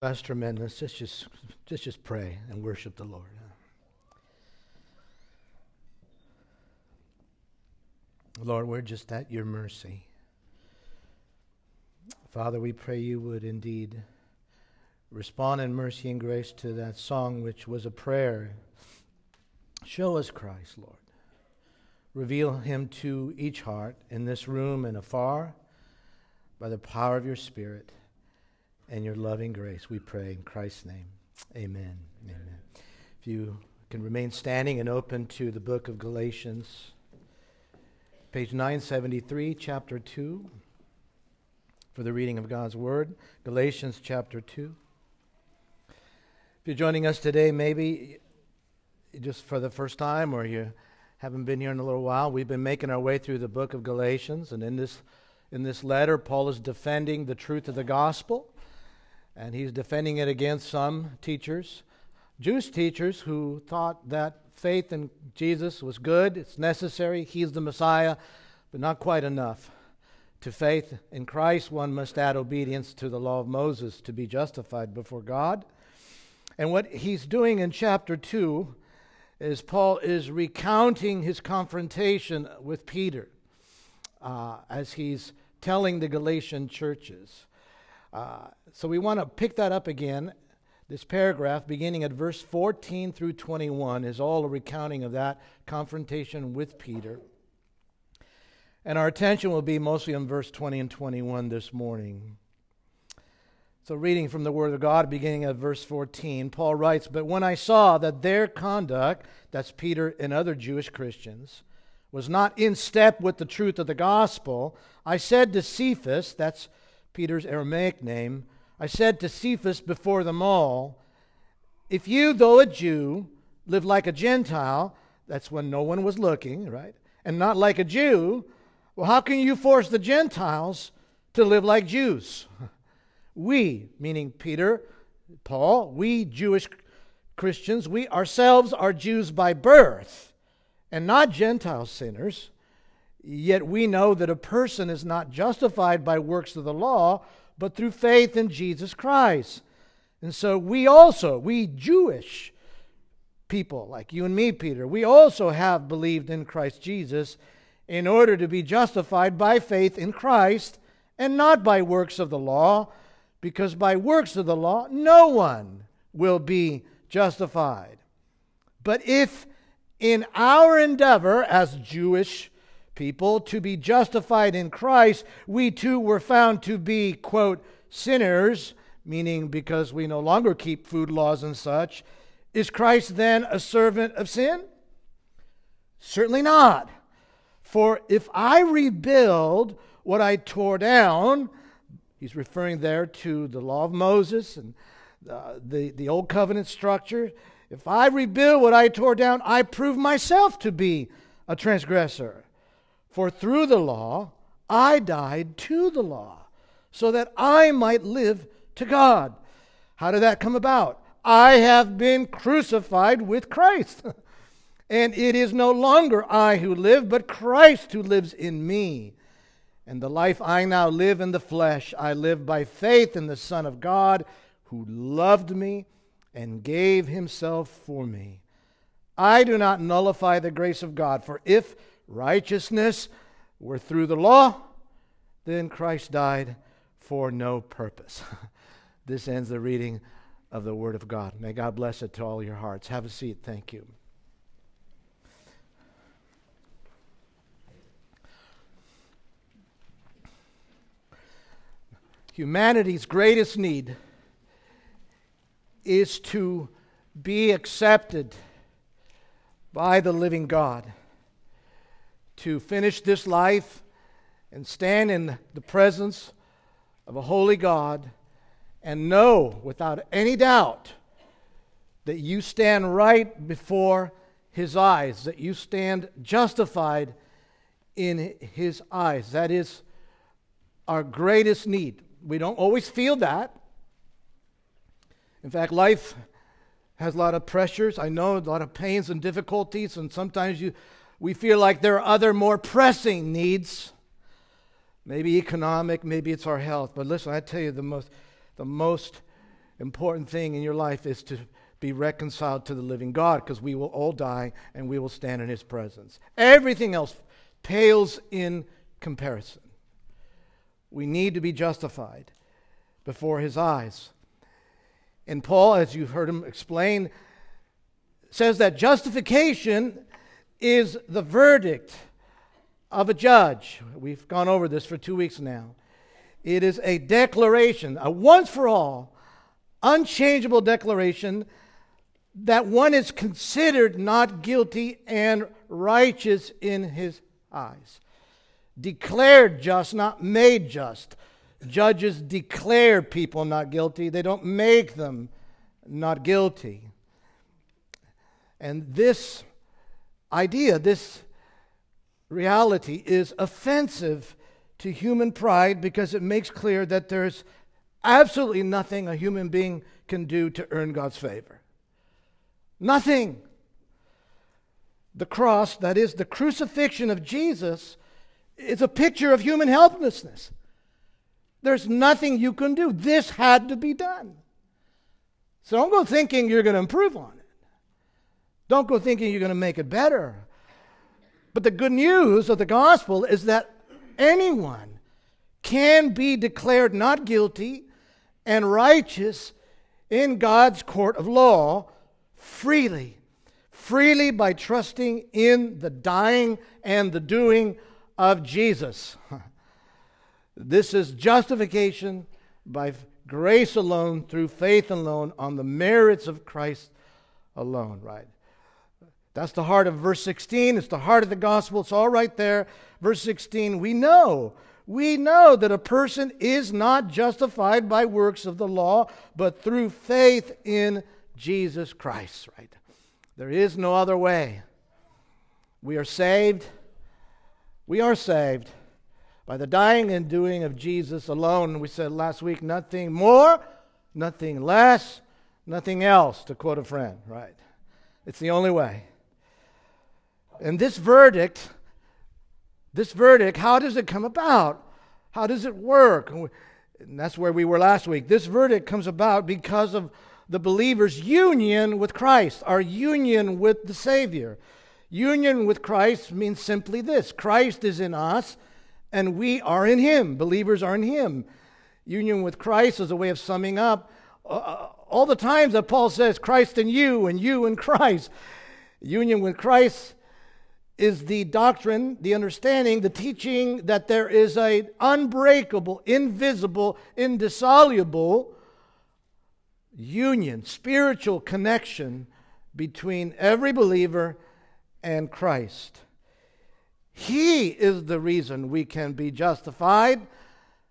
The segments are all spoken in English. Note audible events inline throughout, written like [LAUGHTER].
That's tremendous. Just, just, just pray and worship the Lord. Lord, we're just at your mercy. Father, we pray you would indeed respond in mercy and grace to that song which was a prayer. Show us Christ, Lord. Reveal him to each heart in this room and afar by the power of your Spirit and your loving grace, we pray in Christ's name. Amen. Amen. If you can remain standing and open to the book of Galatians, page 973, chapter 2, for the reading of God's Word. Galatians chapter 2. If you're joining us today, maybe just for the first time or you haven't been here in a little while, we've been making our way through the book of Galatians, and in this in this letter, Paul is defending the truth of the gospel and he's defending it against some teachers, Jewish teachers who thought that faith in Jesus was good, it's necessary, he's the Messiah, but not quite enough. To faith in Christ, one must add obedience to the law of Moses to be justified before God. And what he's doing in chapter 2 is Paul is recounting his confrontation with Peter uh, as he's telling the Galatian churches. Uh, so we want to pick that up again. This paragraph, beginning at verse 14 through 21, is all a recounting of that confrontation with Peter. And our attention will be mostly on verse 20 and 21 this morning. So, reading from the Word of God, beginning at verse 14, Paul writes, But when I saw that their conduct, that's Peter and other Jewish Christians, was not in step with the truth of the gospel, I said to Cephas, that's Peter's Aramaic name, I said to Cephas before them all, If you, though a Jew, live like a Gentile, that's when no one was looking, right? And not like a Jew, well, how can you force the Gentiles to live like Jews? [LAUGHS] We, meaning Peter, Paul, we Jewish Christians, we ourselves are Jews by birth and not Gentile sinners. Yet we know that a person is not justified by works of the law, but through faith in Jesus Christ. And so we also, we Jewish people, like you and me, Peter, we also have believed in Christ Jesus in order to be justified by faith in Christ and not by works of the law, because by works of the law no one will be justified. But if in our endeavor as Jewish people to be justified in Christ, we too were found to be, quote, sinners, meaning because we no longer keep food laws and such. Is Christ then a servant of sin? Certainly not. For if I rebuild what I tore down, he's referring there to the law of Moses and uh, the, the old covenant structure. If I rebuild what I tore down, I prove myself to be a transgressor. For through the law I died to the law, so that I might live to God. How did that come about? I have been crucified with Christ. [LAUGHS] and it is no longer I who live, but Christ who lives in me. And the life I now live in the flesh, I live by faith in the Son of God, who loved me and gave himself for me. I do not nullify the grace of God, for if righteousness were through the law, then Christ died for no purpose. [LAUGHS] this ends the reading of the Word of God. May God bless it to all your hearts. Have a seat. Thank you. Humanity's greatest need is to be accepted by the living God to finish this life and stand in the presence of a holy God and know without any doubt that you stand right before His eyes, that you stand justified in His eyes. That is our greatest need. We don't always feel that. In fact, life has a lot of pressures. I know a lot of pains and difficulties, and sometimes you we feel like there are other more pressing needs. Maybe economic, maybe it's our health. But listen, I tell you, the most, the most important thing in your life is to be reconciled to the living God because we will all die and we will stand in his presence. Everything else pales in comparison. We need to be justified before his eyes. And Paul, as you've heard him explain, says that justification is the verdict of a judge. We've gone over this for two weeks now. It is a declaration, a once for all, unchangeable declaration that one is considered not guilty and righteous in his eyes. Declared just, not made just. Judges declare people not guilty, they don't make them not guilty. And this idea, this reality, is offensive to human pride because it makes clear that there's absolutely nothing a human being can do to earn God's favor. Nothing. The cross, that is, the crucifixion of Jesus, is a picture of human helplessness. There's nothing you can do. This had to be done. So don't go thinking you're going to improve on. Don't go thinking you're going to make it better. But the good news of the gospel is that anyone can be declared not guilty and righteous in God's court of law freely. Freely by trusting in the dying and the doing of Jesus. [LAUGHS] This is justification by grace alone, through faith alone, on the merits of Christ alone, right? That's the heart of verse 16. It's the heart of the gospel. It's all right there. Verse 16, we know. We know that a person is not justified by works of the law, but through faith in Jesus Christ, right? There is no other way. We are saved. We are saved by the dying and doing of Jesus alone. We said last week, nothing more, nothing less, nothing else, to quote a friend, right? It's the only way. And this verdict, this verdict, how does it come about? How does it work? And that's where we were last week. This verdict comes about because of the believer's union with Christ, our union with the Savior. Union with Christ means simply this Christ is in us, and we are in Him. Believers are in Him. Union with Christ is a way of summing up uh, uh all the times that Paul says Christ in you and you in Christ. Union with Christ is the doctrine, the understanding, the teaching that there is an unbreakable, invisible, indissoluble union, spiritual connection between every believer and Christ. He is the reason we can be justified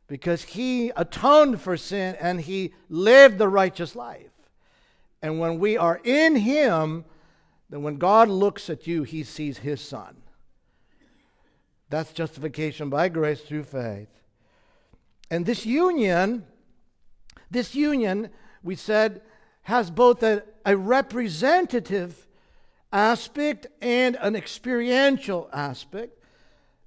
because he atoned for sin and he lived the righteous life. And when we are in him, then when God looks at you, he sees his son. That's justification by grace through faith. And this union, this union, we said, has both a, a representative aspect and an experiential aspect.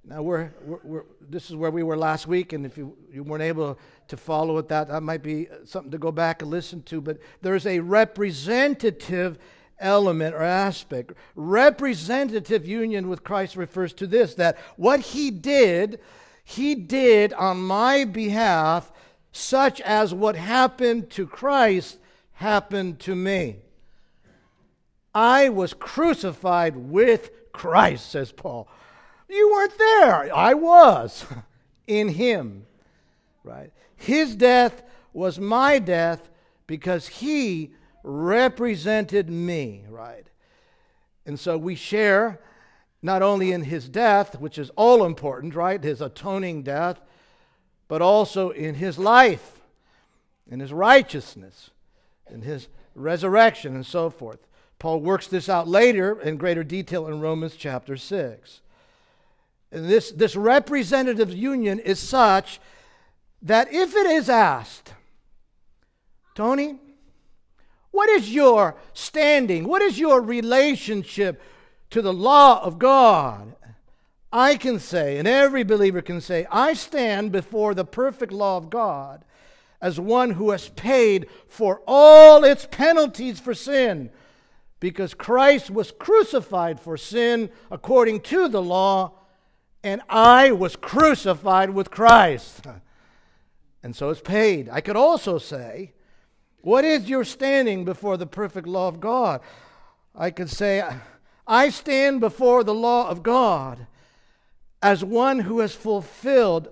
Now, we're, we're, we're, this is where we were last week, and if you, you weren't able to follow it, that, that might be something to go back and listen to. But there's a representative element or aspect. Representative union with Christ refers to this that what he did, he did on my behalf, such as what happened to Christ happened to me. I was crucified with Christ, says Paul. You weren't there. I was [LAUGHS] in him. Right? His death was my death because he represented me, right? And so we share not only in his death, which is all important, right? His atoning death, but also in his life, in his righteousness, in his resurrection, and so forth. Paul works this out later in greater detail in Romans chapter 6. And this, this representative union is such that if it is asked, Tony, what is your standing? What is your relationship to the law of God? I can say, and every believer can say, I stand before the perfect law of God as one who has paid for all its penalties for sin, because Christ was crucified for sin according to the law, and I was crucified with Christ. And so it's paid. I could also say, What is your standing before the perfect law of God? I could say, I stand before the law of God as one who has fulfilled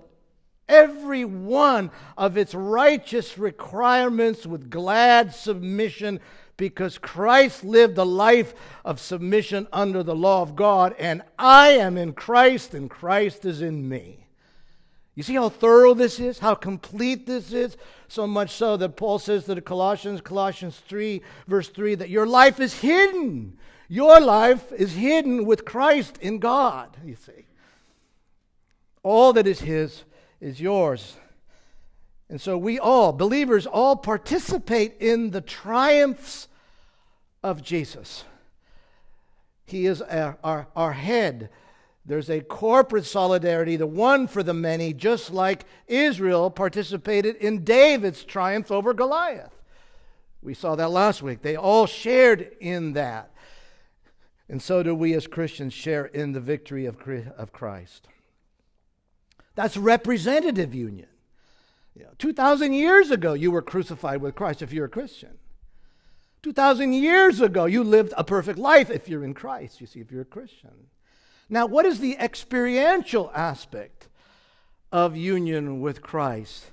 every one of its righteous requirements with glad submission because Christ lived a life of submission under the law of God, and I am in Christ, and Christ is in me. You see how thorough this is, how complete this is? So much so that Paul says to the Colossians, Colossians 3, verse 3, that your life is hidden. Your life is hidden with Christ in God, you see. All that is His is yours. And so we all, believers, all participate in the triumphs of Jesus. He is our, our, our, head. There's a corporate solidarity, the one for the many, just like Israel participated in David's triumph over Goliath. We saw that last week. They all shared in that. And so do we as Christians share in the victory of, of Christ. That's representative union. You know, 2,000 years ago, you were crucified with Christ if you're a Christian. 2,000 years ago, you lived a perfect life if you're in Christ, you see, if you're a Christian. Now, what is the experiential aspect of union with Christ?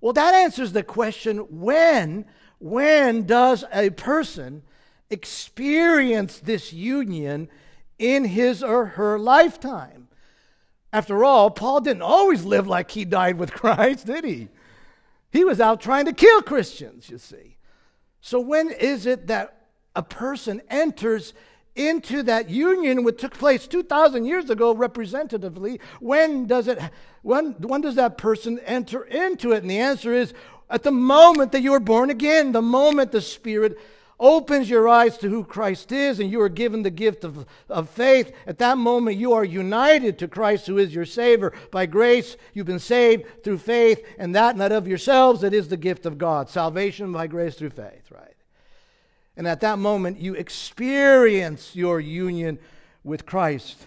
Well, that answers the question when, when does a person experience this union in his or her lifetime? After all, Paul didn't always live like he died with [LAUGHS] Christ, did he? He was out trying to kill Christians, you see. So, when is it that a person enters into that union which took place 2,000 years ago representatively? When does, it, when, when does that person enter into it? And the answer is at the moment that you are born again, the moment the Spirit opens your eyes to who Christ is and you are given the gift of, of faith, at that moment you are united to Christ who is your Savior. By grace, you've been saved through faith, and that not of yourselves, it is the gift of God. Salvation by grace through faith, right? And at that moment, you experience your union with Christ.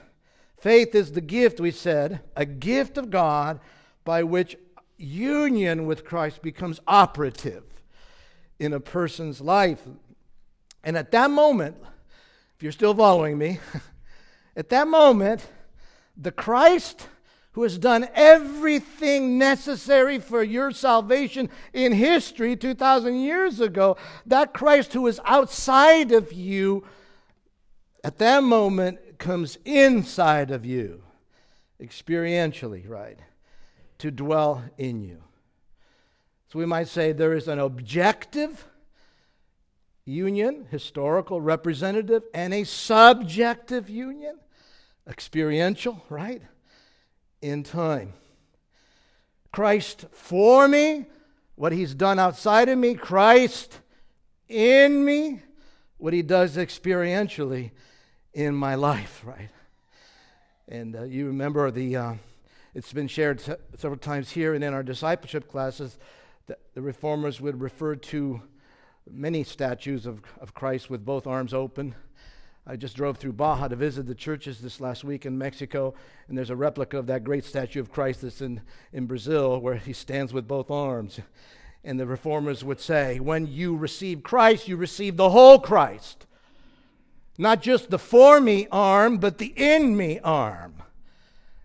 Faith is the gift, we said, a gift of God by which union with Christ becomes operative in a person's life. And at that moment, if you're still following me, [LAUGHS] at that moment, the Christ who has done everything necessary for your salvation in history 2,000 years ago, that Christ who is outside of you, at that moment comes inside of you, experientially, right? To dwell in you. So we might say there is an objective union, historical, representative, and a subjective union, experiential, right? In time. Christ for me, what he's done outside of me, Christ in me, what he does experientially in my life, [LAUGHS] right? And uh, you remember the, uh, it's been shared several times here and in our discipleship classes that the reformers would refer to many statues of, of Christ with both arms open. I just drove through Baja to visit the churches this last week in Mexico, and there's a replica of that great statue of Christ that's in, in Brazil where he stands with both arms. And the reformers would say, when you receive Christ, you receive the whole Christ. Not just the for me arm, but the in me arm.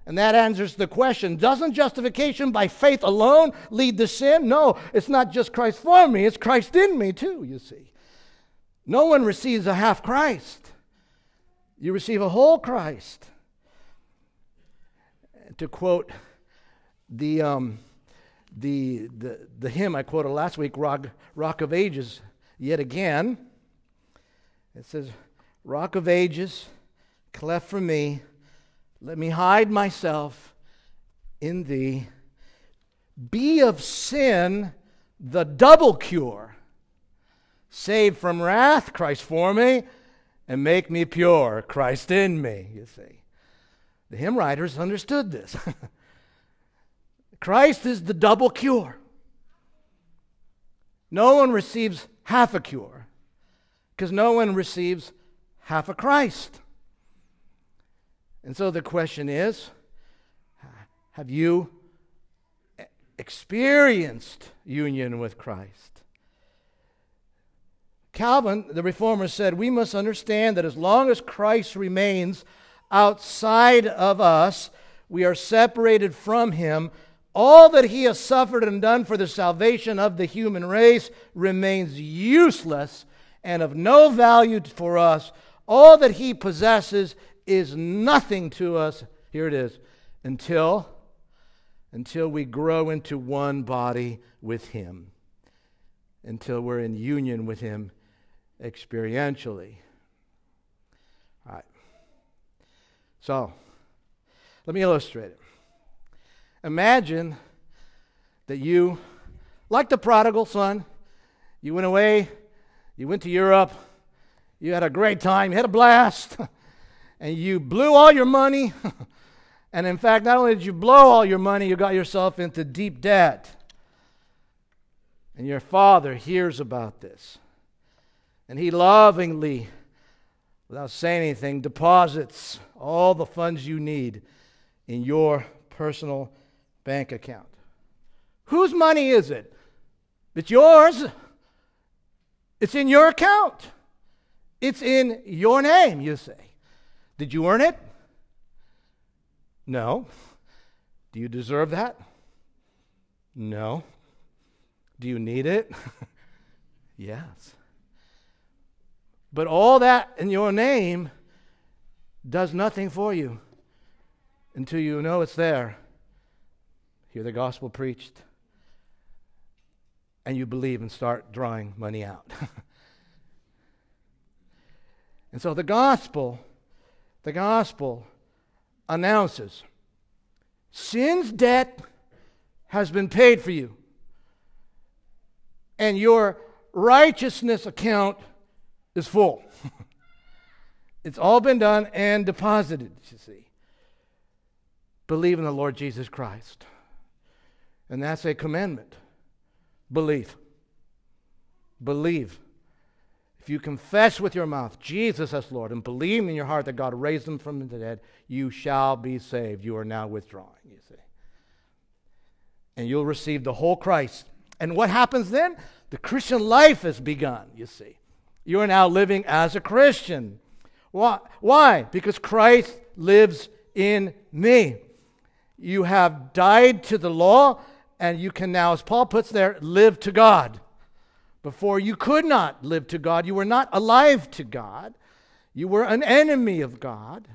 And that answers the question Doesn't justification by faith alone lead to sin? No, it's not just Christ for me, it's Christ in me too, you see. No one receives a half Christ, you receive a whole Christ. To quote the, um, the, the, the hymn I quoted last week, Rock, Rock of Ages, yet again, it says, Rock of Ages, cleft for me let me hide myself in thee. Be of sin the double cure. Save from wrath, Christ for me, and make me pure, Christ in me, you see. The hymn writers understood this. [LAUGHS] Christ is the double cure. No one receives half a cure because no one receives half a Christ. And so the question is have you experienced union with Christ? Calvin, the reformer, said we must understand that as long as Christ remains outside of us, we are separated from him. All that he has suffered and done for the salvation of the human race remains useless and of no value for us. All that he possesses is nothing to us. Here it is. Until until we grow into one body with him. Until we're in union with him experientially. All right. So, let me illustrate it. Imagine that you, like the prodigal son, you went away, you went to Europe, you had a great time, you had a blast, [LAUGHS] and you blew all your money. [LAUGHS] and in fact, not only did you blow all your money, you got yourself into deep debt. And your father hears about this. And he lovingly, without saying anything, deposits all the funds you need in your personal bank account. Whose money is it? It's yours. It's in your account. It's in your name, you say. Did you earn it? No. Do you deserve that? No. Do you need it? [LAUGHS] yes. But all that in your name does nothing for you until you know it's there. Hear the gospel preached, and you believe and start drawing money out. [LAUGHS] and so the gospel, the gospel announces sin's debt has been paid for you, and your righteousness account is full. [LAUGHS] it's all been done and deposited, you see. Believe in the Lord Jesus Christ. And that's a commandment. Believe. Believe. If you confess with your mouth Jesus as Lord and believe in your heart that God raised him from the dead, you shall be saved. You are now withdrawing, you see. And you'll receive the whole Christ. And what happens then? The Christian life has begun, you see. You are now living as a Christian. Why? Because Christ lives in me. You have died to the law, and you can now, as Paul puts there, live to God. Before you could not live to God, you were not alive to God. You were an enemy of God.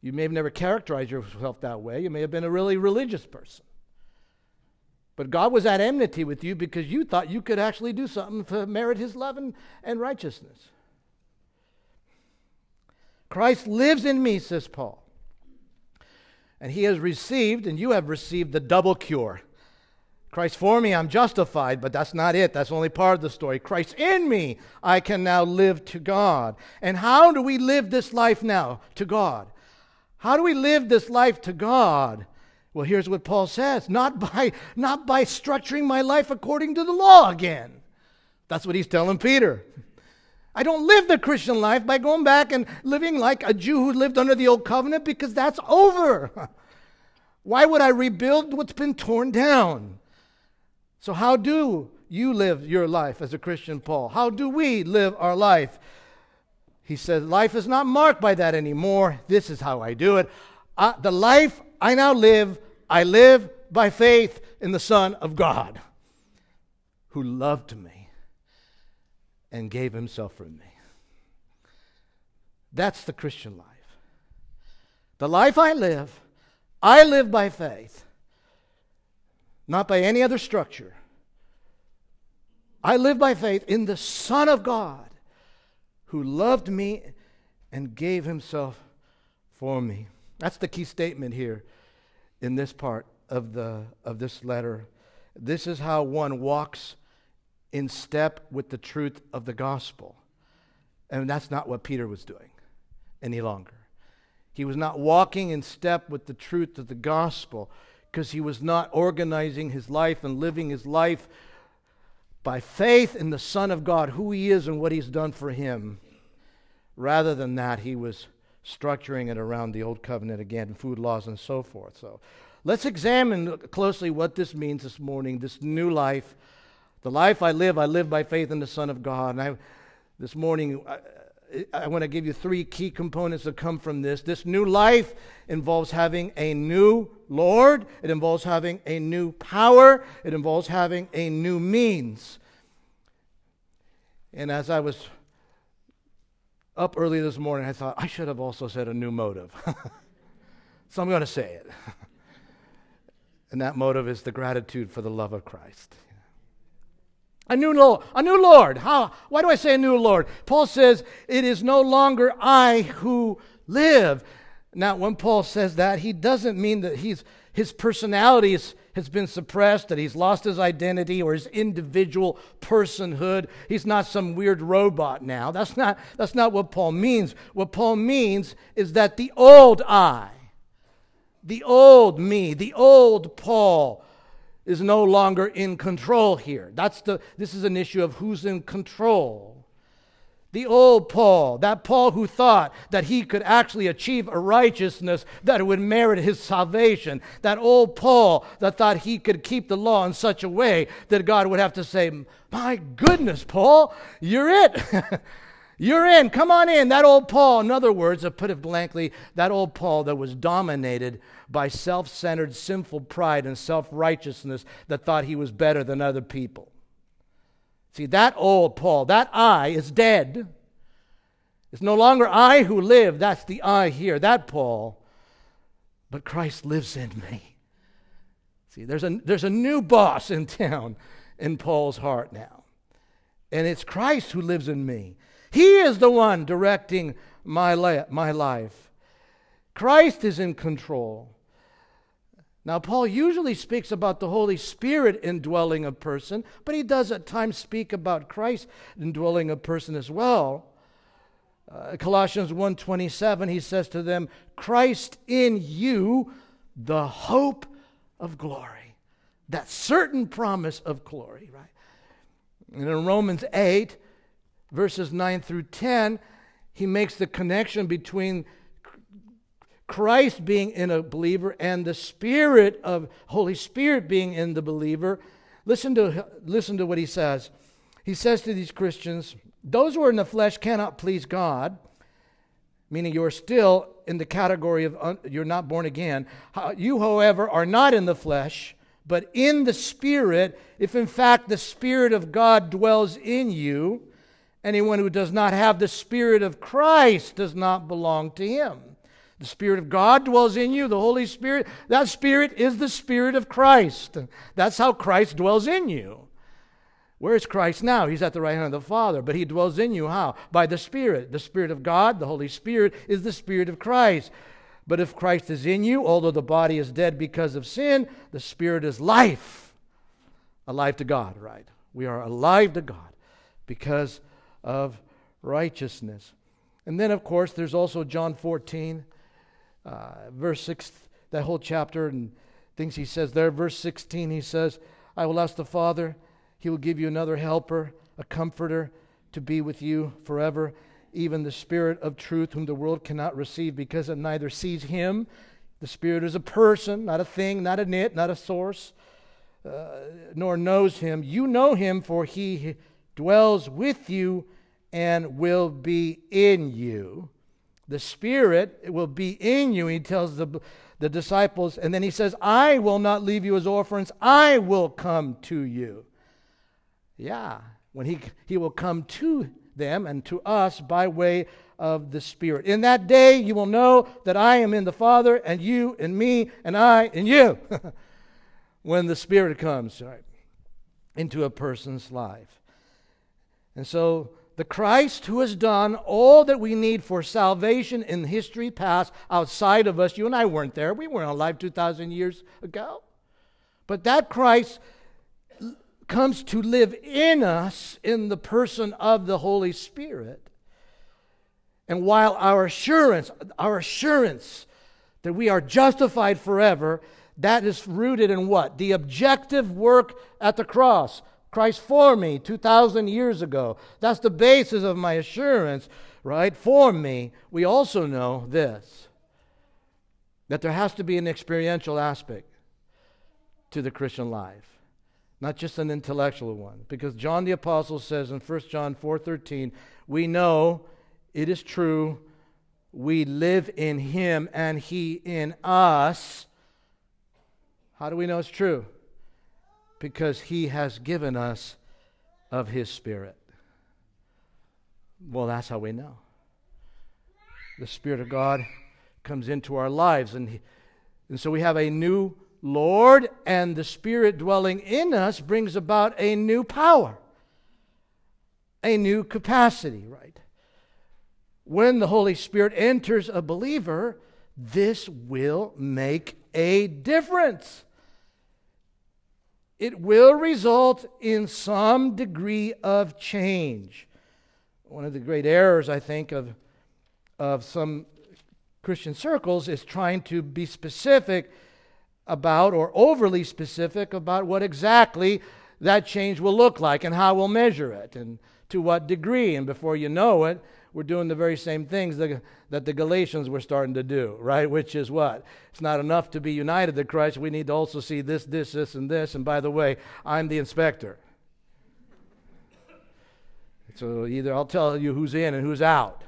You may have never characterized yourself that way. You may have been a really religious person. But God was at enmity with you because you thought you could actually do something to merit his love and, and righteousness. Christ lives in me, says Paul. And he has received, and you have received, the double cure. Christ for me, I'm justified, but that's not it. That's only part of the story. Christ in me, I can now live to God. And how do we live this life now to God? How do we live this life to God? Well, here's what Paul says not by, not by structuring my life according to the law again. That's what he's telling Peter. I don't live the Christian life by going back and living like a Jew who lived under the old covenant because that's over. [LAUGHS] Why would I rebuild what's been torn down? So, how do you live your life as a Christian, Paul? How do we live our life? He says, Life is not marked by that anymore. This is how I do it. Uh, the life I now live, I live by faith in the Son of God who loved me and gave himself for me. That's the Christian life. The life I live, I live by faith, not by any other structure. I live by faith in the Son of God who loved me and gave himself for me. That's the key statement here in this part of, the, of this letter. This is how one walks in step with the truth of the gospel. And that's not what Peter was doing any longer. He was not walking in step with the truth of the gospel because he was not organizing his life and living his life by faith in the Son of God, who he is and what he's done for him. Rather than that, he was structuring it around the old covenant again, food laws and so forth. So let's examine closely what this means this morning, this new life. The life I live, I live by faith in the Son of God. And I, this morning, I, I want to give you three key components that come from this. This new life involves having a new Lord, it involves having a new power, it involves having a new means. And as I was up early this morning, I thought I should have also said a new motive. [LAUGHS] so I'm going to say it. [LAUGHS] and that motive is the gratitude for the love of Christ. A new Lord. A new Lord. How? Why do I say a new Lord? Paul says, It is no longer I who live. Now, when Paul says that, he doesn't mean that he's, his personality is, has been suppressed, that he's lost his identity or his individual personhood. He's not some weird robot now. That's not, that's not what Paul means. What Paul means is that the old I, the old me, the old Paul, is no longer in control here. That's the, this is an issue of who's in control. The old Paul, that Paul who thought that he could actually achieve a righteousness that would merit his salvation. That old Paul that thought he could keep the law in such a way that God would have to say, My goodness, Paul, you're it. [LAUGHS] You're in. Come on in. That old Paul, in other words, to put it blankly, that old Paul that was dominated by self centered, sinful pride and self righteousness that thought he was better than other people. See, that old Paul, that I is dead. It's no longer I who live. That's the I here, that Paul. But Christ lives in me. See, there's a, there's a new boss in town in Paul's heart now. And it's Christ who lives in me. He is the one directing my, la- my life. Christ is in control. Now, Paul usually speaks about the Holy Spirit indwelling a person, but he does at times speak about Christ indwelling a person as well. Uh, Colossians 1:27 he says to them, "Christ in you, the hope of glory." That certain promise of glory, right? And in Romans 8, verses 9 through 10, he makes the connection between Christ being in a believer and the Spirit of Holy Spirit being in the believer. Listen to, listen to what he says. He says to these Christians, Those who are in the flesh cannot please God, meaning you're still in the category of un, you're not born again. You, however, are not in the flesh, but in the Spirit, if in fact the Spirit of God dwells in you. Anyone who does not have the Spirit of Christ does not belong to him. The Spirit of God dwells in you, the Holy Spirit. That Spirit is the Spirit of Christ. That's how Christ dwells in you. Where is Christ now? He's at the right hand of the Father, but He dwells in you how? By the Spirit. The Spirit of God, the Holy Spirit, is the Spirit of Christ. But if Christ is in you, although the body is dead because of sin, the Spirit is life. Alive to God, right? We are alive to God because of righteousness. And then, of course, there's also John 14, uh, verse 6, that whole chapter and things he says there. Verse 16, he says, I will ask the Father, he will give you another helper, a comforter to be with you forever, even the Spirit of truth, whom the world cannot receive because it neither sees him. The Spirit is a person, not a thing, not a nit, not a source, uh, nor knows him. You know him, for he dwells with you and will be in you. The Spirit will be in you. He tells the, the disciples, and then he says, I will not leave you as orphans, I will come to you. Yeah, when he, he will come to them and to us by way of the Spirit. In that day, you will know that I am in the Father, and you in me, and I in you. [LAUGHS] when the Spirit comes right, into a person's life. And so the Christ who has done all that we need for salvation in history past outside of us. You and I weren't there. We weren't alive 2,000 years ago. But that Christ comes to live in us in the person of the Holy Spirit. And while our assurance, our assurance that we are justified forever, that is rooted in what? The objective work at the cross Christ for me 2,000 years ago. That's the basis of my assurance, right? For me. We also know this that there has to be an experiential aspect to the Christian life not just an intellectual one because John the apostle says in 1 John 4:13 we know it is true we live in him and he in us how do we know it's true because he has given us of his spirit well that's how we know the spirit of God comes into our lives and he, and so we have a new Lord, and the Spirit dwelling in us brings about a new power, a new capacity, right? When the Holy Spirit enters a believer, this will make a difference. It will result in some degree of change. One of the great errors, I think, of, of some Christian circles is trying to be specific about or overly specific about what exactly that change will look like and how we'll measure it and to what degree. And before you know it, we're doing the very same things that, that the Galatians were starting to do, right? Which is what? It's not enough to be united to Christ. We need to also see this, this, this, and this. And by the way, I'm the inspector. So either I'll tell you who's in and who's out.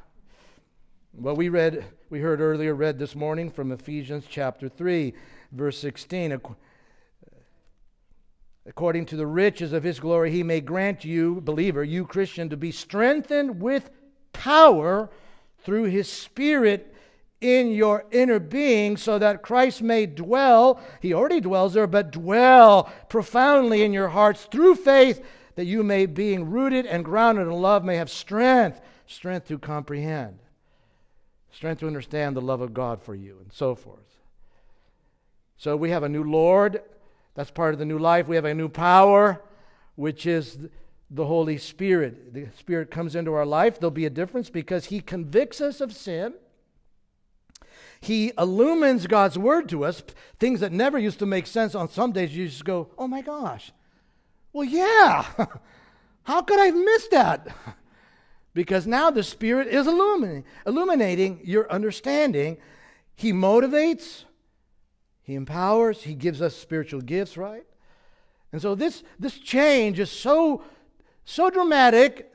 Well, we read, we heard earlier, read this morning from Ephesians chapter 3 verse 16. According to the riches of his glory, he may grant you, believer, you Christian, to be strengthened with power through his Spirit in your inner being, so that Christ may dwell, he already dwells there, but dwell profoundly in your hearts through faith, that you may, being rooted and grounded in love, may have strength, strength to comprehend, strength to understand the love of God for you, and so forth. So we have a new Lord. That's part of the new life. We have a new power, which is the Holy Spirit. The Spirit comes into our life. There'll be a difference because He convicts us of sin. He illumines God's word to us, things that never used to make sense. On some days, you just go, oh my gosh. Well, yeah. [LAUGHS] How could I have missed that? [LAUGHS] because now the Spirit is illuminating, illuminating your understanding. He motivates, he empowers, He gives us spiritual gifts, right? And so this, this change is so, so dramatic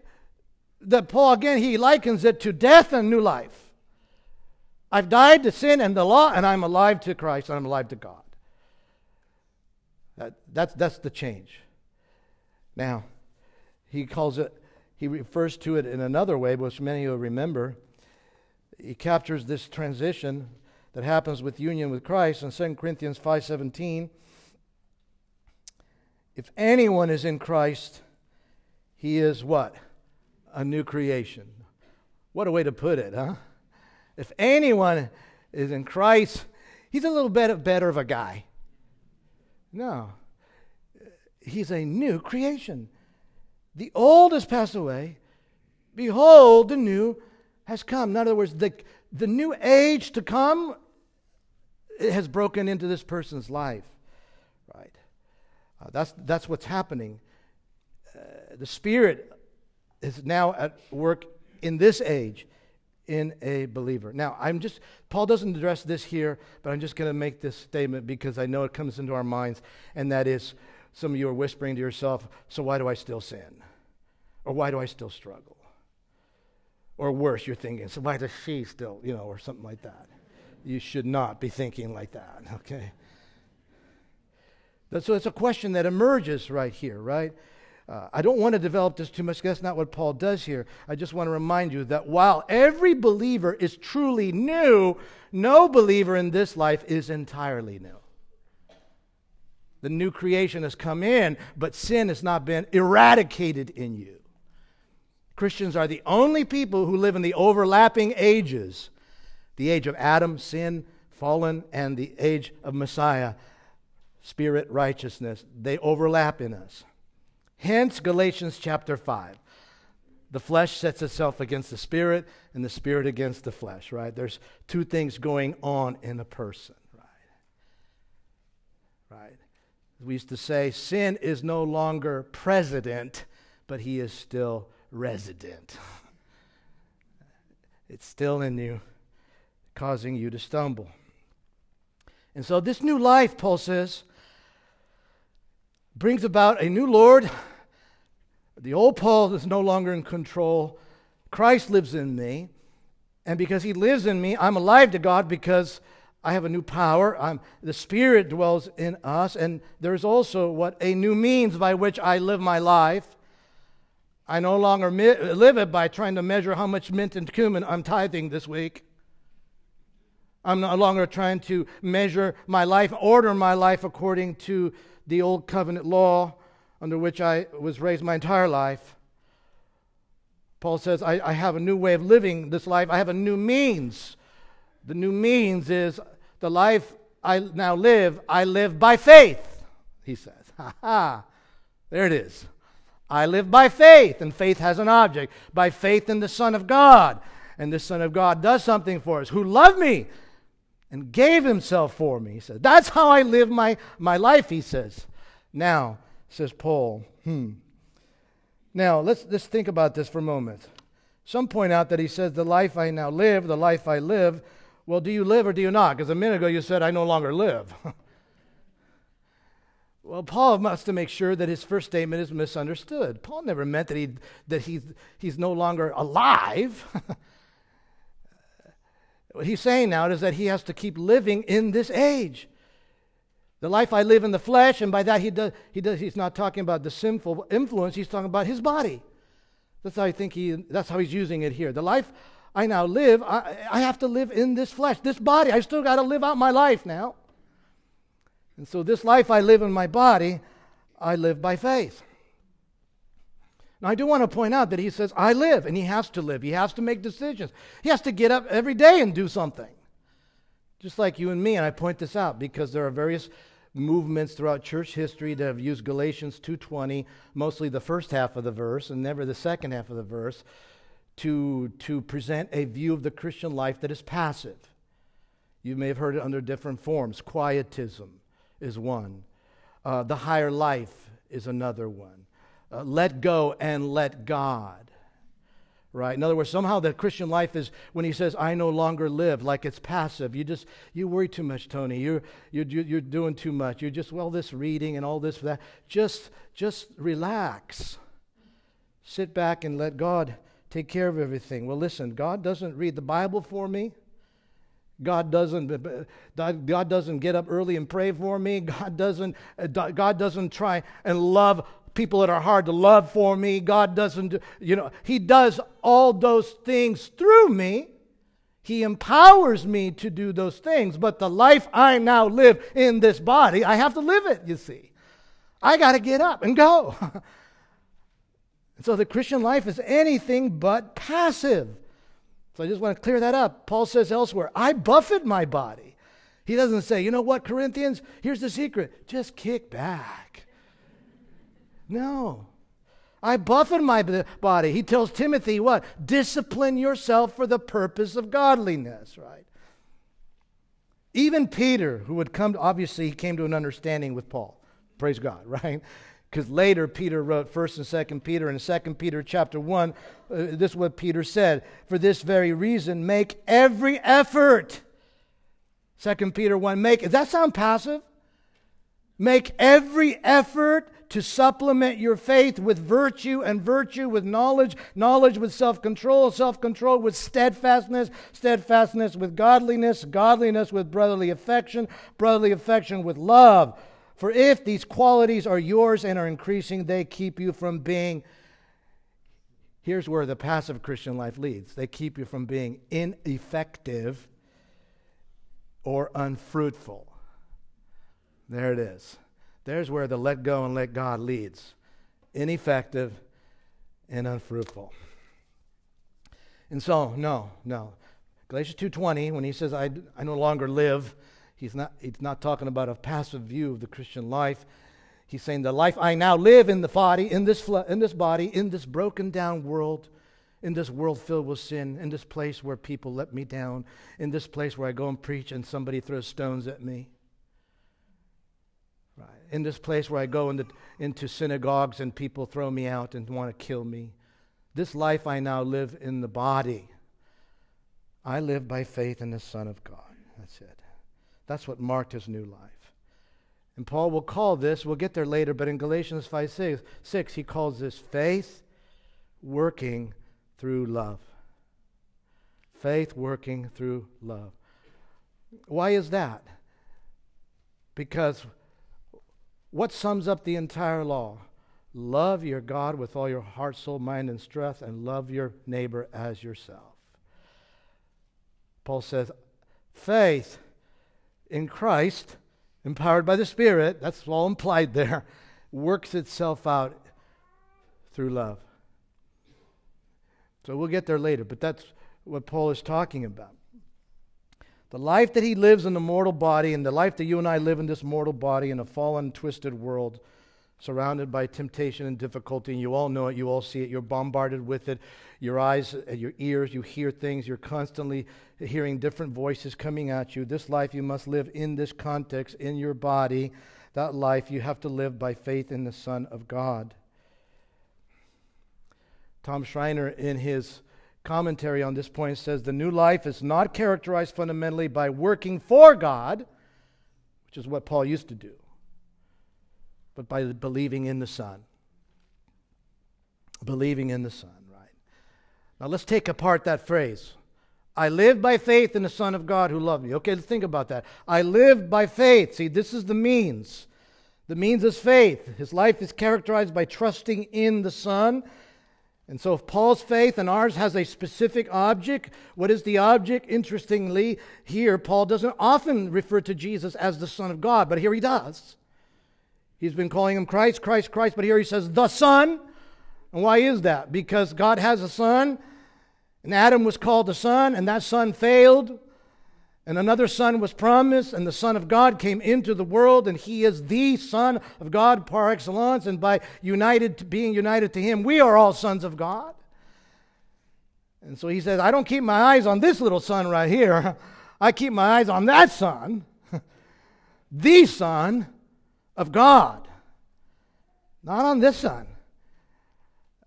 that Paul, again, he likens it to death and new life. I've died to sin and the law, and I'm alive to Christ, and I'm alive to God. That, that's, that's the change. Now, he calls it, he refers to it in another way, which many you remember. He captures this transition that happens with union with Christ in 2 Corinthians 5:17 if anyone is in Christ he is what? A new creation. What a way to put it huh? If anyone is in Christ he's a little bit better of a guy. No. He's a new creation. The old has passed away. Behold the new has come. In other words the, the new age to come has broken into this person's life, right? Uh, that's, that's what's happening. The Spirit is now at work in this age in a believer. Now, I'm just, Paul doesn't address this here, but I'm just going to make this statement because I know it comes into our minds, and that is some of you are whispering to yourself, so why do I still sin? Or why do I still struggle? Or worse, you're thinking, so why does she still, you know, or something like that you should not be thinking like that, okay? So it's a question that emerges right here, right? Uh, I don't want to develop this too much. That's not what Paul does here. I just want to remind you that while every believer is truly new, no believer in this life is entirely new. The new creation has come in, but sin has not been eradicated in you. Christians are the only people who live in the overlapping ages the age of Adam, sin, fallen, and the age of Messiah, spirit, righteousness. They overlap in us. Hence, Galatians chapter 5. The flesh sets itself against the spirit, and the spirit against the flesh, right? There's two things going on in a person, right? Right? we used to say, sin is no longer president, but he is still resident. [LAUGHS] it's still in you, causing you to stumble. And so, this new life, Paul says, brings about a new Lord. The old Paul is no longer in control. Christ lives in me. And because he lives in me, I'm alive to God because I have a new power. I'm, the Spirit dwells in us. And there's also what a new means by which I live my life. I no longer mi- live it by trying to measure how much mint and cumin I'm tithing this week. I'm no longer trying to measure my life, order my life according to the old covenant law under which I was raised my entire life. Paul says, I, I have a new way of living this life. I have a new means. The new means is the life I now live, I live by faith, he says. [LAUGHS] Ha ha. There it is. I live by faith, and faith has an object. By faith in the Son of God. And the Son of God does something for us, who loved me and gave himself for me. He says, That's how I live my, my life, he says. Now, says Paul, hmm. Now, let's, let's think about this for a moment. Some point out that he says, The life I now live, the life I live. Well, do you live or do you not? Because a minute ago you said, I no longer live. [LAUGHS] well, Paul must to make sure that his first statement is misunderstood. Paul never meant that, he, that he's, he's no longer alive. [LAUGHS] what he's saying now is that he has to keep living in this age. The life I live in the flesh, and by that he does, he does, he's not talking about the sinful influence, he's talking about his body. That's how I think he, that's how he's using it here. The life I now live, I, I have to live in this flesh, this body. I still got to live out my life now. And so, this life I live in my body, I live by faith. Now, I do want to point out that he says, I live, and he has to live. He has to make decisions. He has to get up every day and do something. Just like you and me, and I point this out because there are various movements throughout church history that have used Galatians 2:20, mostly the first half of the verse and never the second half of the verse, to, to present a view of the Christian life that is passive. You may have heard it under different forms. Quietism is one. Uh, the higher life is another one. Uh, let go and let God. Right? In other words somehow the christian life is when he says i no longer live like it's passive. You just you worry too much tony. You're you're, you're doing too much. You're just well this reading and all this that. Just just relax. Sit back and let god take care of everything. Well listen god doesn't read the bible for me. God doesn't, God doesn't get up early and pray for me. God doesn't, God doesn't try and love people that are hard to love for me. God doesn't, you know, He does all those things through me. He empowers me to do those things. But the life I now live in this body, I have to live it, you see. I got to get up and go. [LAUGHS] so the Christian life is anything but passive. So I just want to clear that up. Paul says elsewhere, I buffet my body. He doesn't say, you know what, Corinthians, here's the secret just kick back. No. I buffet my body. He tells Timothy what? Discipline yourself for the purpose of godliness, right? Even Peter, who would come, obviously, he came to an understanding with Paul. Praise God, [LAUGHS] right? Because later Peter wrote 1st and 2nd Peter, and 2nd Peter chapter 1, uh, this is what Peter said. For this very reason, make every effort. 2nd Peter 1, make. Does that sound passive? Make every effort to supplement your faith with virtue, and virtue with knowledge, knowledge with self control, self control with steadfastness, steadfastness with godliness, godliness with brotherly affection, brotherly affection with love. For if these qualities are yours and are increasing, they keep you from being. Here's where the passive Christian life leads they keep you from being ineffective or unfruitful. There it is. There's where the let go and let God leads ineffective and unfruitful. And so, no, no. Galatians 2.20, when he says, I, I no longer live, he's not, he's not talking about a passive view of the Christian life. He's saying the life I now live in the body, in this, in this body, in this broken down world, in this world filled with sin, in this place where people let me down, in this place where I go and preach and somebody throws stones at me. In this place where I go into, into synagogues and people throw me out and want to kill me. This life I now live in the body. I live by faith in the Son of God. That's it. That's what marked his new life. And Paul will call this, we'll get there later, but in Galatians 5 6, 6 he calls this faith working through love. Faith working through love. Why is that? Because what sums up the entire law? Love your God with all your heart, soul, mind, and strength, and love your neighbor as yourself. Paul says, faith in Christ, empowered by the Spirit, that's all implied there, [LAUGHS] works itself out through love. So we'll get there later, but that's what Paul is talking about. The life that he lives in the mortal body and the life that you and I live in this mortal body in a fallen, twisted world, surrounded by temptation and difficulty, and you all know it, you all see it, you're bombarded with it. Your eyes, uh, your ears, you hear things, you're constantly hearing different voices coming at you. This life you must live in this context, in your body. That life you have to live by faith in the Son of God. Tom Schreiner, in his commentary on this point says the new life is not characterized fundamentally by working for God, which is what Paul used to do, but by believing in the Son. Believing in the Son, right? Now let's take apart that phrase. I live by faith in the Son of God who loved me. Okay, let's think about that. I live by faith. See, this is the means. The means is faith. His life is characterized by trusting in the Son and so, if Paul's faith and ours has a specific object, what is the object? Interestingly, here, Paul doesn't often refer to Jesus as the Son of God, but here he does. He's been calling him Christ, Christ, Christ, but here he says the Son. And why is that? Because God has a Son, and Adam was called the Son, and that Son failed. And another son was promised, and the Son of God came into the world, and he is the Son of God par excellence. And by united being united to him, we are all sons of God. And so he says, I don't keep my eyes on this little son right here. [LAUGHS] I keep my eyes on that son, [LAUGHS] the Son of God. Not on this son.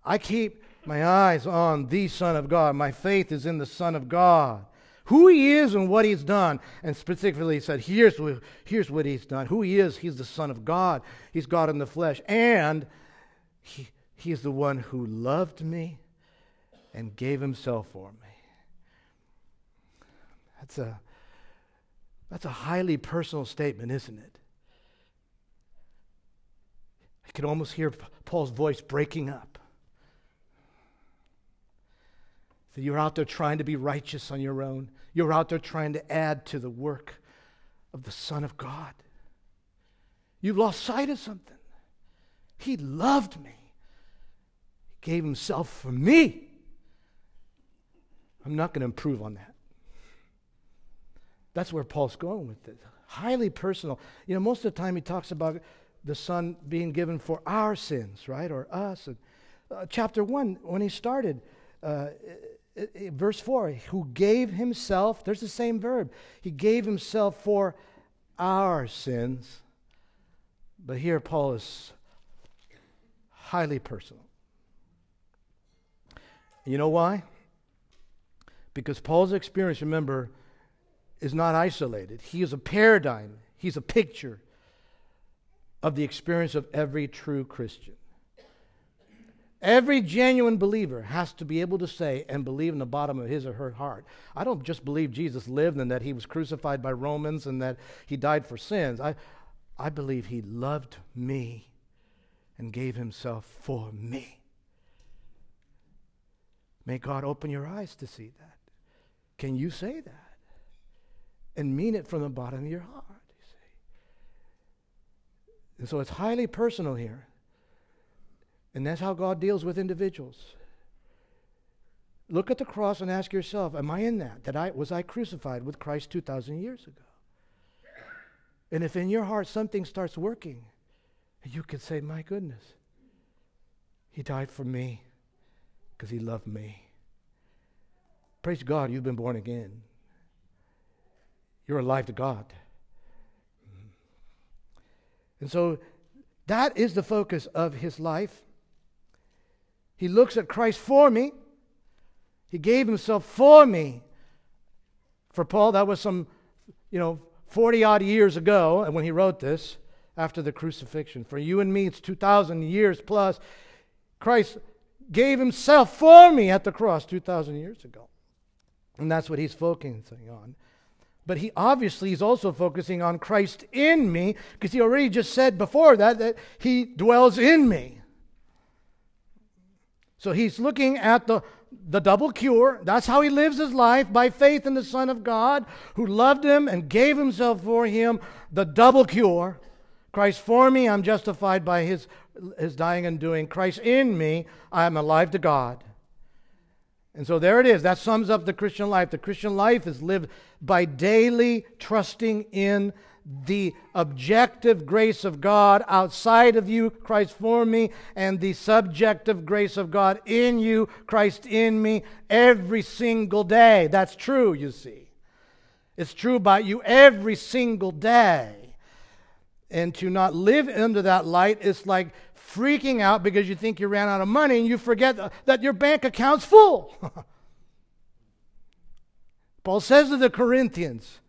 I keep my eyes on the Son of God. My faith is in the Son of God who he is and what he's done. And specifically, he said, here's what, here's what he's done. Who he is, he's the Son of God, he's God in the flesh. And he, he is the one who loved me and gave himself for me. That's a, that's a highly personal statement, isn't it? I can almost hear Paul's voice breaking up. That you're out there trying to be righteous on your own. You're out there trying to add to the work of the Son of God. You've lost sight of something. He loved me, He gave Himself for me. I'm not going to improve on that. That's where Paul's going with this. Highly personal. You know, most of the time he talks about the Son being given for our sins, right? Or us. And, uh, chapter 1, when he started, uh, Uh, uh, verse 4 who gave himself there's the same verb. He gave himself for our sins. But here paul is highly personal. You know why? Because paul's experience remember is not isolated. He is a paradigm. He's a picture of the experience of every true christian Every genuine believer has to be able to say and believe in the bottom of his or her heart. I don't just believe Jesus lived and that he was crucified by Romans and that he died for sins. I, I believe he loved me and gave himself for me. May God open your eyes to see that. Can you say that? And mean it from the bottom of your heart, you see. And so it's highly personal here. And that's how God deals with individuals. Look at the cross and ask yourself, am I in that? That I was I crucified with Christ 2000 years ago? And if in your heart something starts working, you could say, "My goodness. He died for me because he loved me." Praise God, you've been born again. You're alive to God. And so that is the focus of his life. He looks at Christ for me. He gave himself for me. For Paul, that was some, you know, 40 odd years ago, and when he wrote this, after the crucifixion. For you and me, it's 2,000 years plus. Christ gave himself for me at the cross 2,000 years ago. And that's what he's focusing on. But he obviously is also focusing on Christ in me because he already just said before that that he dwells in me. So he's looking at the, the double cure. That's how he lives his life by faith in the Son of God who loved him and gave himself for him. The double cure. Christ for me, I'm justified by his, his dying and doing. Christ in me, I am alive to God. And so there it is. That sums up the Christian life. The Christian life is lived by daily trusting in the objective grace of God outside of you, Christ for me, and the subjective grace of God in you, Christ in me, every single day. That's true, you see. It's true about you every single day. And to not live under that light is like freaking out because you think you ran out of money and you forget that your bank account's full. [LAUGHS] Paul says to the Corinthians,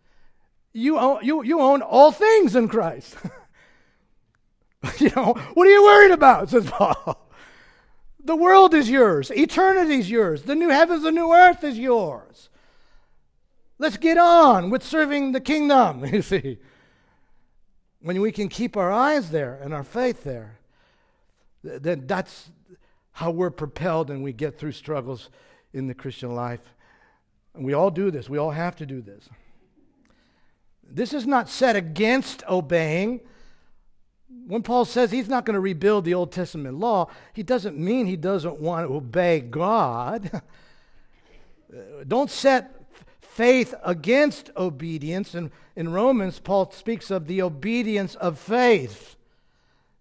you own, you, you own all things in Christ. [LAUGHS] you know, what are you worried about? [LAUGHS] says Paul. The world is yours. Eternity is yours. The new heavens, the new earth is yours. Let's get on with serving the kingdom, [LAUGHS] you see. When we can keep our eyes there and our faith there, then that's how we're propelled and we get through struggles in the Christian life. And we all do this. We all have to do this. This is not set against obeying. When Paul says he's not going to rebuild the Old Testament law, he doesn't mean he doesn't want to obey God. [LAUGHS] Don't set faith against obedience. And in Romans, Paul speaks of the obedience of faith,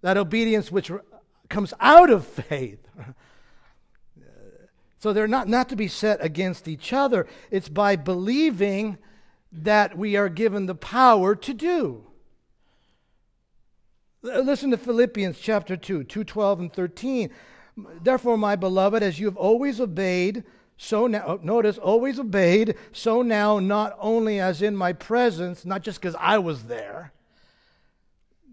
that obedience which comes out of faith. [LAUGHS] So they're not, not to be set against each other. It's by believing that we are given the power to do. Listen to Philippians chapter 2, 2 12 and 13. Therefore, my beloved, as you have always obeyed, so now, oh, notice, always obeyed, so now, not only as in my presence, not just because I was there,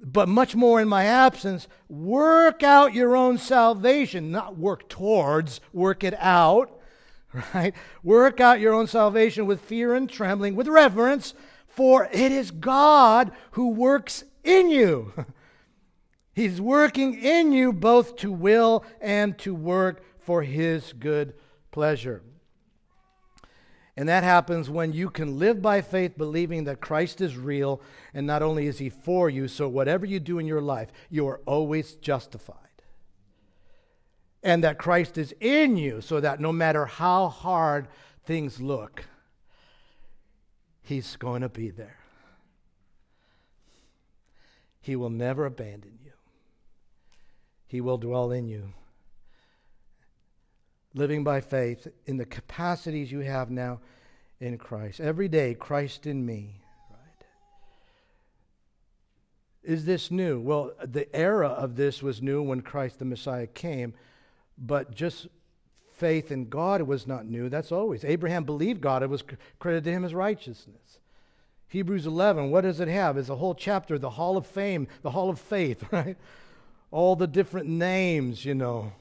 but much more in my absence, work out your own salvation, not work towards, work it out [LAUGHS] right? Work out your own salvation with fear and trembling, with reverence, for it is God who works in you. [LAUGHS] He's working in you both to will and to work for His good pleasure. And that happens when you can live by faith, believing that Christ is real, and not only is He for you, so whatever you do in your life, you are always justified and that Christ is in you, so that no matter how hard things look, He's going to be there. He will never abandon you, He will dwell in you. Living by faith in the capacities you have now in Christ. Every day, Christ in me. Right? Is this new? Well, the era of this was new when Christ the Messiah came but just faith in God was not new. That's always. Abraham believed God, it was credited to him as righteousness. Hebrews 11, what does it have? It's a whole chapter, the Hall of Fame, the Hall of Faith, [LAUGHS] right? All the different names, you know.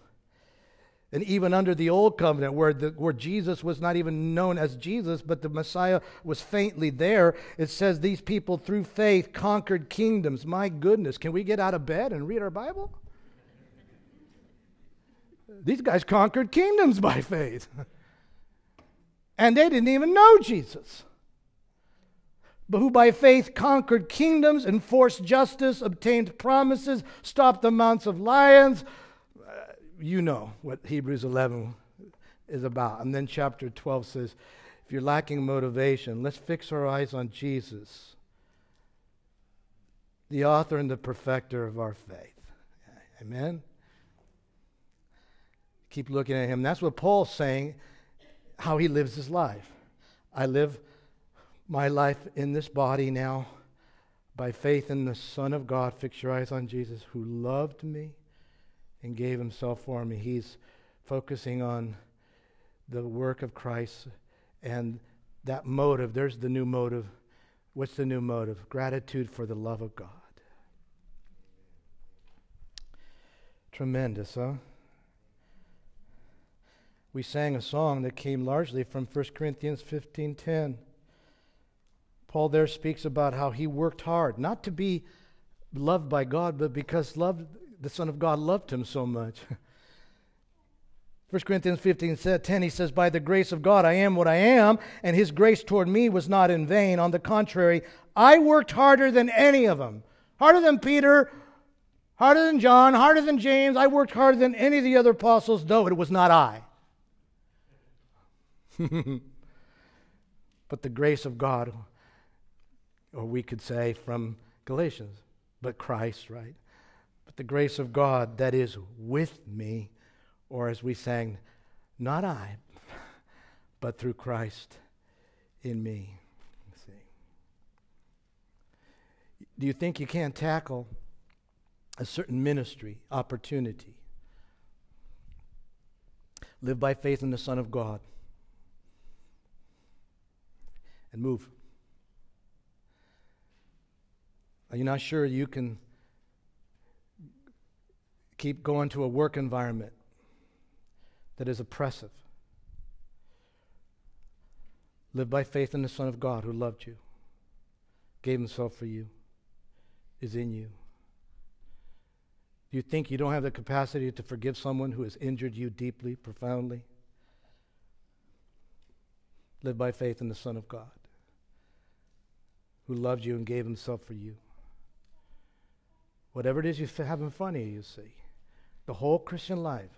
And even under the old covenant, where, the, where Jesus was not even known as Jesus, but the Messiah was faintly there, it says these people through faith conquered kingdoms. My goodness, can we get out of bed and read our Bible? These guys conquered kingdoms by [LAUGHS] faith. and they didn't even know Jesus. But who by faith conquered kingdoms, enforced justice, obtained promises, stopped the mounts of lions. Uh, you know what Hebrews 11 is about. And then chapter 12 says, if you're lacking motivation, let's fix our eyes on Jesus, the author and the perfecter of our faith. Amen? Keep looking at him. That's what Paul's saying, how he lives his life. I live my life in this body now By faith in the Son of God, fix your eyes on Jesus, who loved me and gave himself for me. He's focusing on the work of Christ and that motive. There's the new motive. What's the new motive? Gratitude for the love of God. Tremendous, huh? We sang a song that came largely from 1 Corinthians 15:10. Paul there speaks about how he worked hard, not to be loved by God, but because loved, the Son of God loved him so much. [LAUGHS] 1 Corinthians 15 10, he says, By the grace of God I am what I am, and his grace toward me was not in vain. On the contrary, I worked harder than any of them. Harder than Peter, harder than John, harder than James. I worked harder than any of the other apostles, though it was not I. [LAUGHS] but the grace of God or we could say from Galatians, but Christ, right? But the grace of God that is with me, or as we sang, not I, [LAUGHS] but through Christ in me. See. Do you think you can't tackle a certain ministry, opportunity? Live by faith in the Son of God and move. Are you not sure you can keep going to a work environment that is oppressive? Live by faith in the Son of God who loved you, gave himself for you, is in you. Do you think you don't have the capacity to forgive someone who has injured you deeply, profoundly? Live by faith in the Son of God who loved you and gave himself for you. Whatever it is you have in front of you, you see. The whole Christian life,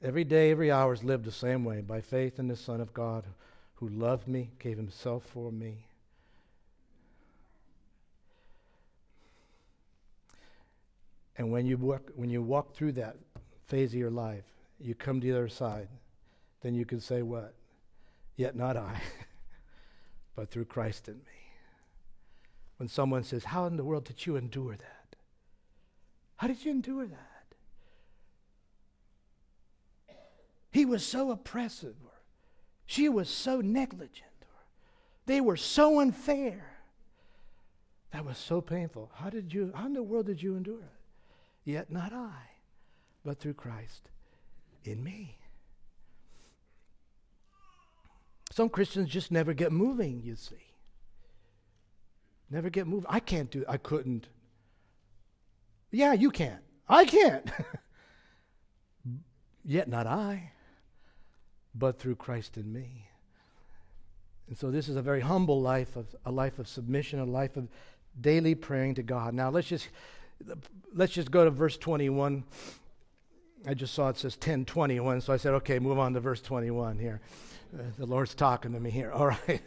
every day, every hour is lived the same way by faith in the Son of God who loved me, gave himself for me. And when you walk, when you walk through that phase of your life, you come to the other side, then you can say what? Yet not I, [LAUGHS] but through Christ in me. When someone says, How in the world did you endure that? How did you endure that? He was so oppressive, or she was so negligent, or they were so unfair. That was so painful. How did you, how in the world did you endure it? Yet not I, but through Christ in me. Some Christians just never get moving, you see. Never get moved. I can't do I couldn't yeah, you can't. I can't. [LAUGHS] Yet not I, but through Christ in me. And so this is a very humble life of a life of submission, a life of daily praying to God. Now let's just let's just go to verse 21. I just saw it says 1021, so I said, okay, move on to verse 21 here. Uh, the Lord's talking to me here. [LAUGHS] All right.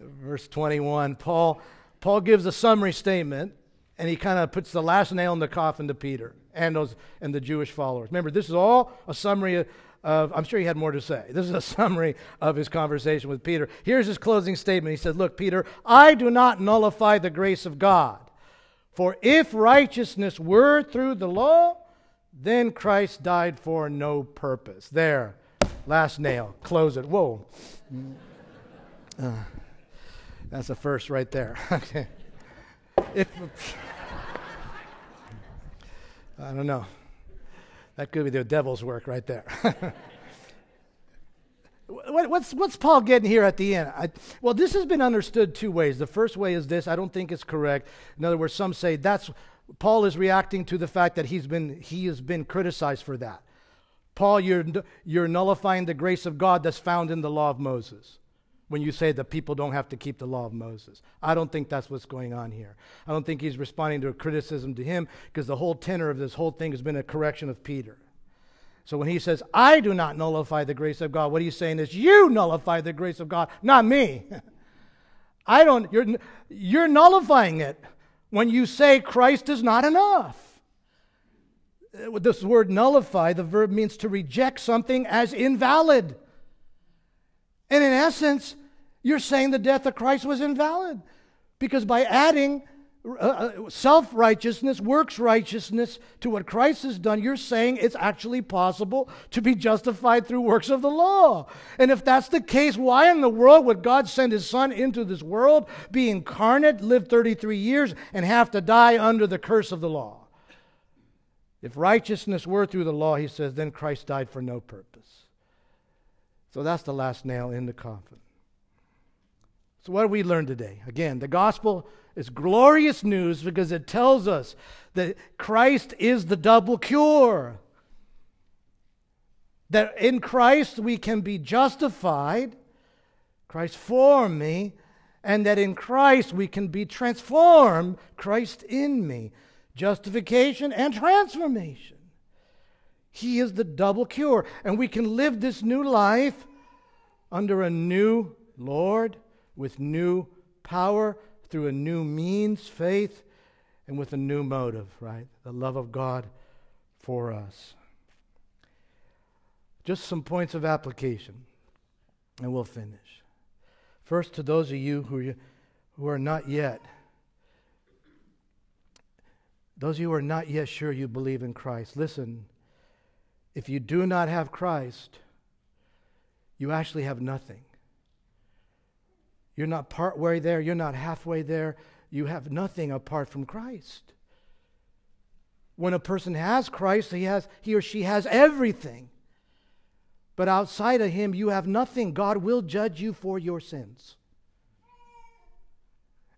Verse 21, Paul Paul gives a summary statement and he kind of puts the last nail in the coffin to Peter and those and the Jewish followers. Remember, this is all a summary of, of, I'm sure he had more to say. This is a [LAUGHS] summary of his conversation with Peter. Here's his closing statement. He said, Look, Peter, I do not nullify the grace of God. For if righteousness were through the law, then Christ died for no purpose. There, last nail. Close it. Whoa. Uh, that's the first right there. [LAUGHS] okay. If, I don't know. That could be the devil's work right there. [LAUGHS] what's, what's Paul getting here at the end? I, well, this has been understood two ways. The first way is this I don't think it's correct. In other words, some say that's Paul is reacting to the fact that he's been, he has been criticized for that. Paul, you're, you're nullifying the grace of God that's found in the law of Moses when you say that people don't have to keep the law of Moses. I don't think that's what's going on here. I don't think he's responding to a criticism to him because the whole tenor of this whole thing has been a correction of Peter. So when he says, I do not nullify the grace of God, what he's saying is, you nullify the grace of God, not me. [LAUGHS] I don't, you're, you're nullifying it when you say Christ is not enough. Uh, this word nullify, the verb means to reject something as invalid. And in essence, you're saying the death of Christ was invalid Because by adding uh, uh self righteousness, works righteousness to what Christ has done, you're saying it's actually possible to be justified through works of the law. And if that's the case, why in the world would God send his son into this world, be incarnate, live 33 years, and have to die under the curse of the law? If righteousness were through the law, he says, then Christ died for no purpose. So that's the last nail in the coffin. So, what do we learn today? Again, the gospel is glorious news because it tells us that Christ is the double cure. That in Christ we can be justified, Christ for me, and that in Christ we can be transformed, Christ in me. Justification and transformation. He is the double cure. And we can live this new life under a new Lord with new power through a new means, faith, and with a new motive, right? The love of God for us. Just some points of application, and we'll finish. First, to those of you who, who are not yet, those of you who are not yet sure you believe in Christ, listen. If you do not have Christ, you actually have nothing. You're not part way there, you're not halfway there. You have nothing apart from Christ. When a person has Christ, he, has, he or she has everything. But outside of him, you have nothing. God will judge you for your sins.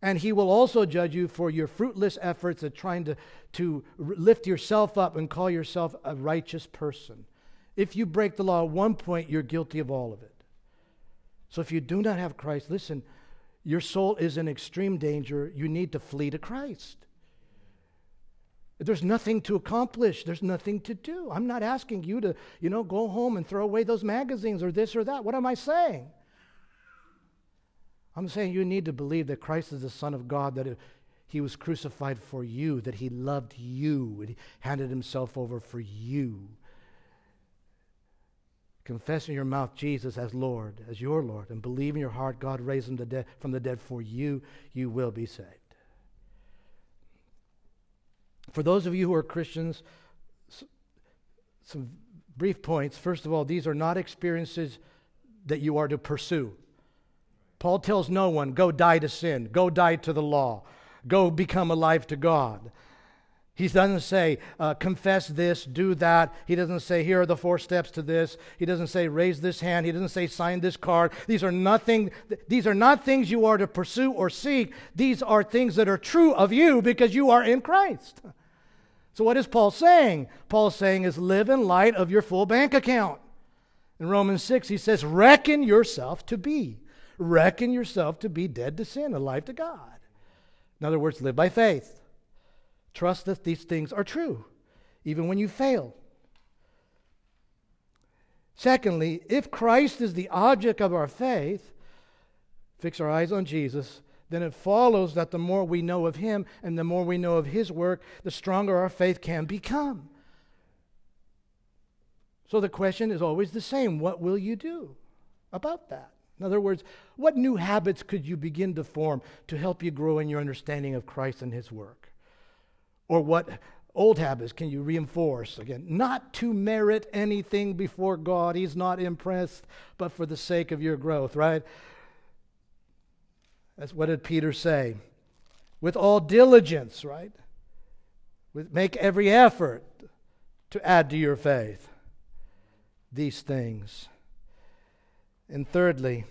And he will also judge you for your fruitless efforts at trying to, to lift yourself up and call yourself a righteous person. If you break the law at one point, you're guilty of all of it. So if you do not have Christ, listen, your soul is in extreme danger. You need to flee to Christ. There's nothing to accomplish. There's nothing to do. I'm not asking you to, you know, go home and throw away those magazines or this or that. What am I saying? I'm saying you need to believe that Christ is the Son of God, that he was crucified for you, that he loved you, and he handed himself over for you confess in your mouth Jesus as Lord, as your Lord, and believe in your heart God raised him dead, from the dead for you, you will be saved. For those of you who are Christians, some brief points. First of all, these are not experiences that you are to pursue. Paul tells no one, go die to sin, go die to the law, go become alive to God. He doesn't say, uh, confess this, do that. He doesn't say, here are the four steps to this. He doesn't say, raise this hand. He doesn't say, sign this card. These are nothing, these are not things you are to pursue or seek. These are things that are true of you because you are in Christ. So, what is Paul saying? Paul's saying is live in light of your full bank account. In Romans 6, he says, reckon yourself to be. Reckon yourself to be dead to sin, alive to God. In other words, live by faith. Trust that these things are true, even when you fail. Secondly, if Christ is the object of our faith, fix our eyes on Jesus, then it follows that the more we know of Him and the more we know of His work, the stronger our faith can become. So the question is always the same what will you do about that? In other words, what new habits could you begin to form to help you grow in your understanding of Christ and His work? Or what old habits can you reinforce? Again, not to merit anything before God. He's not impressed, but for the sake of your growth, right? That's what did Peter say? With all diligence, right? With, make every effort to add to your faith these things. And thirdly,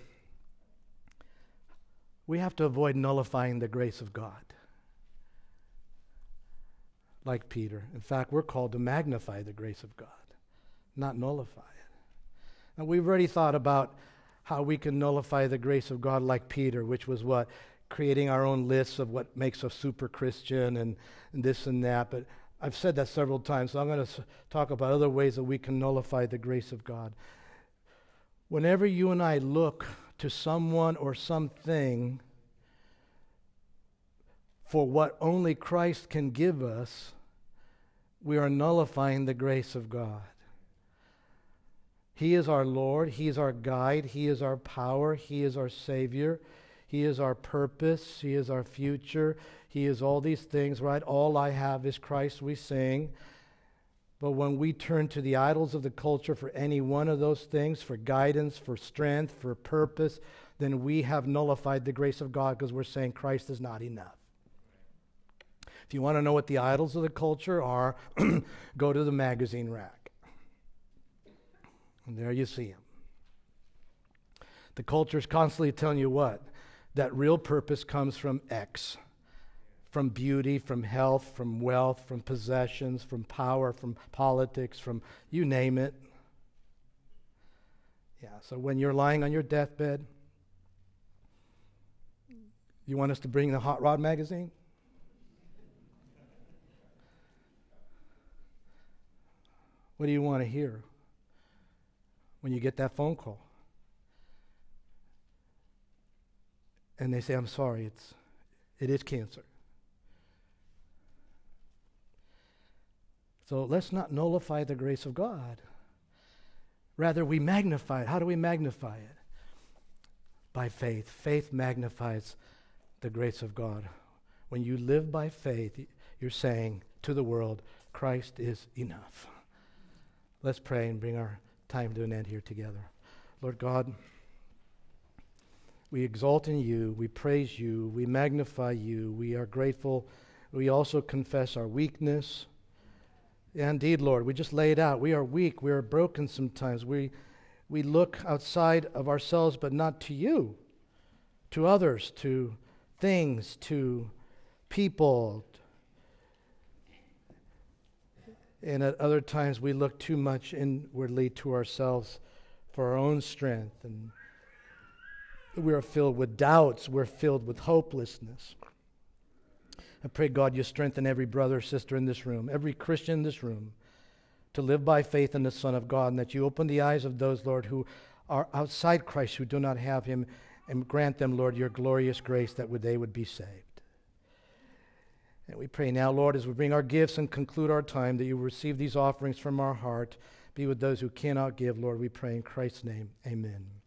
we have to avoid nullifying the grace of God like Peter. In fact, we're called to magnify the grace of God, not nullify it. And we've already thought about how we can nullify the grace of God like Peter, which was what? Creating our own lists of what makes a super Christian and, and this and that. But I've said that several times, so I'm going to talk about other ways that we can nullify the grace of God. Whenever you and I look to someone or something for what only Christ can give us, we are nullifying the grace of God. He is our Lord. He is our guide. He is our power. He is our Savior. He is our purpose. He is our future. He is all these things, right? All I have is Christ, we sing. But when we turn to the idols of the culture for any one of those things, for guidance, for strength, for purpose, then we have nullified the grace of God because we're saying Christ is not enough. If you want to know what the idols of the culture are, [CLEARS THROAT] go to the magazine rack. And there you see them. The culture is constantly telling you what? That real purpose comes from X from beauty, from health, from wealth, from possessions, from power, from politics, from you name it. Yeah, so when you're lying on your deathbed, you want us to bring the Hot Rod magazine? What do you want to hear when you get that phone call? And they say, I'm sorry, it's, it is cancer. So let's not nullify the grace of God. Rather, we magnify it. How do we magnify it? By faith. Faith magnifies the grace of God. When you live by faith, you're saying to the world, Christ is enough. Let's pray and bring our time to an end here together. Lord God, we exalt in you, we praise you, we magnify you, we are grateful. We also confess our weakness. Indeed, Lord, we just lay it out. We are weak. We are broken sometimes. We, we look outside of ourselves, but not to you, to others, to things, to people. And at other times, we look too much inwardly to ourselves for our own strength. And we are filled with doubts. We're filled with hopelessness. I pray, God, you strengthen every brother or sister in this room, every Christian in this room, to live by faith in the Son of God, and that you open the eyes of those, Lord, who are outside Christ, who do not have him, and grant them, Lord, your glorious grace that they would be saved. And we pray now, Lord, as we bring our gifts and conclude our time, that you receive these offerings from our heart. Be with those who cannot give, Lord, we pray in Christ's name. Amen.